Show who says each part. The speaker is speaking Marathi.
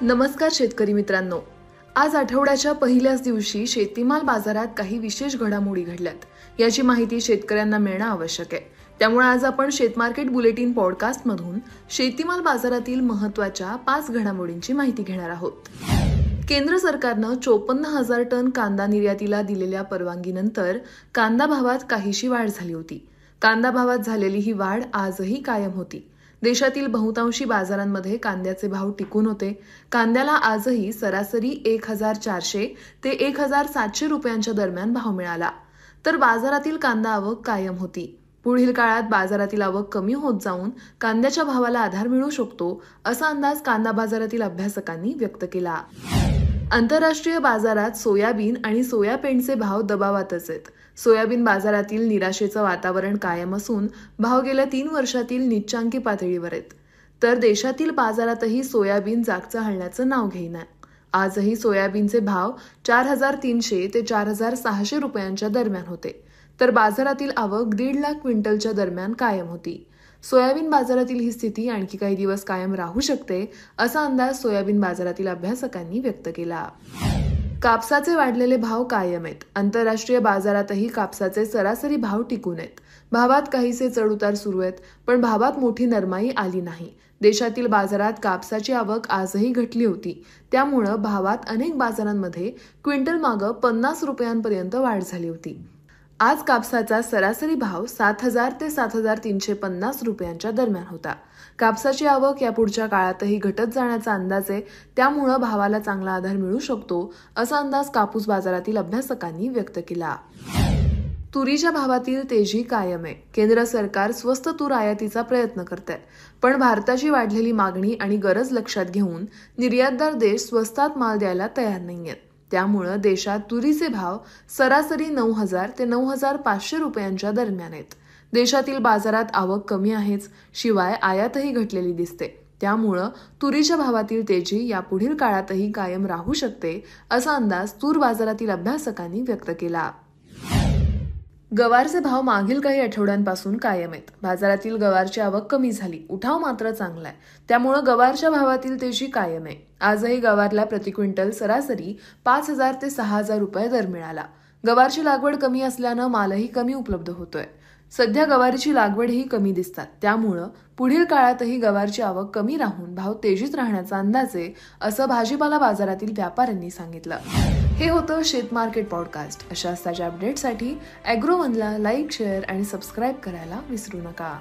Speaker 1: नमस्कार शेतकरी मित्रांनो. आज आठवड्याच्या पहिल्याच दिवशी शेतीमाल बाजारात काही विशेष घडामोडी घडल्यात. याची माहिती शेतकऱ्यांना मिळणं आवश्यक आहे. त्यामुळे आज आपण शेतमार्केट बुलेटिन पॉडकास्टमधून शेतीमाल बाजारातील महत्त्वाच्या पाच घडामोडींची माहिती घेणार आहोत. केंद्र सरकारनं चोपन्न हजार टन कांदा निर्यातीला दिलेल्या परवानगीनंतर कांदा भावात काहीशी वाढ झाली होती. कांदा भावात झालेली ही वाढ आजही कायम होती. देशातील बहुतांशी बाजारांमध्ये कांद्याचे भाव टिकून होते. कांद्याला आजही सरासरी एक हजार चारशे ते एक हजार सातशे रुपयांच्या दरम्यान भाव मिळाला. तर बाजारातील कांदा आवक कायम होती. पुढील काळात बाजारातील आवक कमी होत जाऊन कांद्याच्या भावाला आधार मिळू शकतो असा अंदाज कांदा बाजारातील अभ्यासकांनी व्यक्त केला. आंतरराष्ट्रीय बाजारात सोयाबीन आणि सोयापेंडचे भाव दबावातच आहेत. सोयाबीन बाजारातील निराशेचं वातावरण कायम असून भाव गेल्या तीन वर्षातील निच्चांकी पातळीवर आहेत. तर देशातील बाजारातही सोयाबीन जागचं हलण्याचं नाव घेईना. आजही सोयाबीनचे भाव चार हजार तीनशे ते चार हजार सहाशे रुपयांच्या दरम्यान होते. तर बाजारातील आवक दीड लाख क्विंटलच्या दरम्यान कायम होती. सोयाबीन बाजारातील ही स्थिती आणखी काही दिवस कायम राहू शकते असा अंदाज सोयाबीन बाजारातील अभ्यासकांनी व्यक्त केला. कापसाचे वाढलेले भाव कायम आहेत. आंतरराष्ट्रीय बाजारातही कापसाचे सरासरी भाव टिकून आहेत. भावात काहीसे चढउतार सुरू आहेत पण भावात मोठी नरमाई आली नाही. देशातील बाजारात कापसाची आवक आजही घटली होती. त्यामुळं भावात अनेक बाजारांमध्ये क्विंटल मागं पन्नास रुपयांपर्यंत वाढ झाली होती. आज कापसाचा सरासरी भाव सात हजार ते सात हजार तीनशे पन्नास रुपयांच्या दरम्यान होता. कापसाची आवक या पुढच्या काळातही घटत जाण्याचा अंदाज आहे त्यामुळं भावाला चांगला आधार मिळू शकतो असा अंदाज कापूस बाजारातील अभ्यासकांनी व्यक्त केला. तुरीच्या भावातील तेजी कायम आहे. केंद्र सरकार स्वस्त तूर आयातीचा प्रयत्न करत आहे पण भारताची वाढलेली मागणी आणि गरज लक्षात घेऊन निर्यातदार देश स्वस्तात माल द्यायला तयार नाही आहेत त्यामुळं देशात तुरीचे भाव सरासरी नऊ हजार ते नऊ हजार पाचशे रुपयांच्या दरम्यान आहेत. देशातील बाजारात आवक कमी आहेच शिवाय आयातही घटलेली दिसते. त्यामुळं तुरीच्या भावातील तेजी या पुढील काळातही कायम राहू शकते असा अंदाज तूर बाजारातील अभ्यासकांनी व्यक्त केला. गवारचे भाव मागील काही आठवड्यांपासून कायम आहेत. बाजारातील गवारची आवक कमी झाली. उठाव मात्र चांगला आहे त्यामुळं गवारच्या भावातील तेजी कायम आहे. आजही गवारला प्रति क्विंटल सरासरी पाच हजार ते सहा हजार रुपये दर मिळाला. गवारची लागवड कमी असल्यानं मालही कमी उपलब्ध होतोय. सध्या गवारीची लागवडही कमी दिसतात. त्यामुळं पुढील काळातही गवारची आवक कमी राहून भाव तेजीत राहण्याचा अंदाज आहे असं भाजीपाला बाजारातील व्यापाऱ्यांनी सांगितलं. हे होतं शेत मार्केट पॉडकास्ट. अशा असताच्या अपडेटसाठी अॅग्रोवनला लाईक शेअर आणि सबस्क्राईब करायला विसरू नका.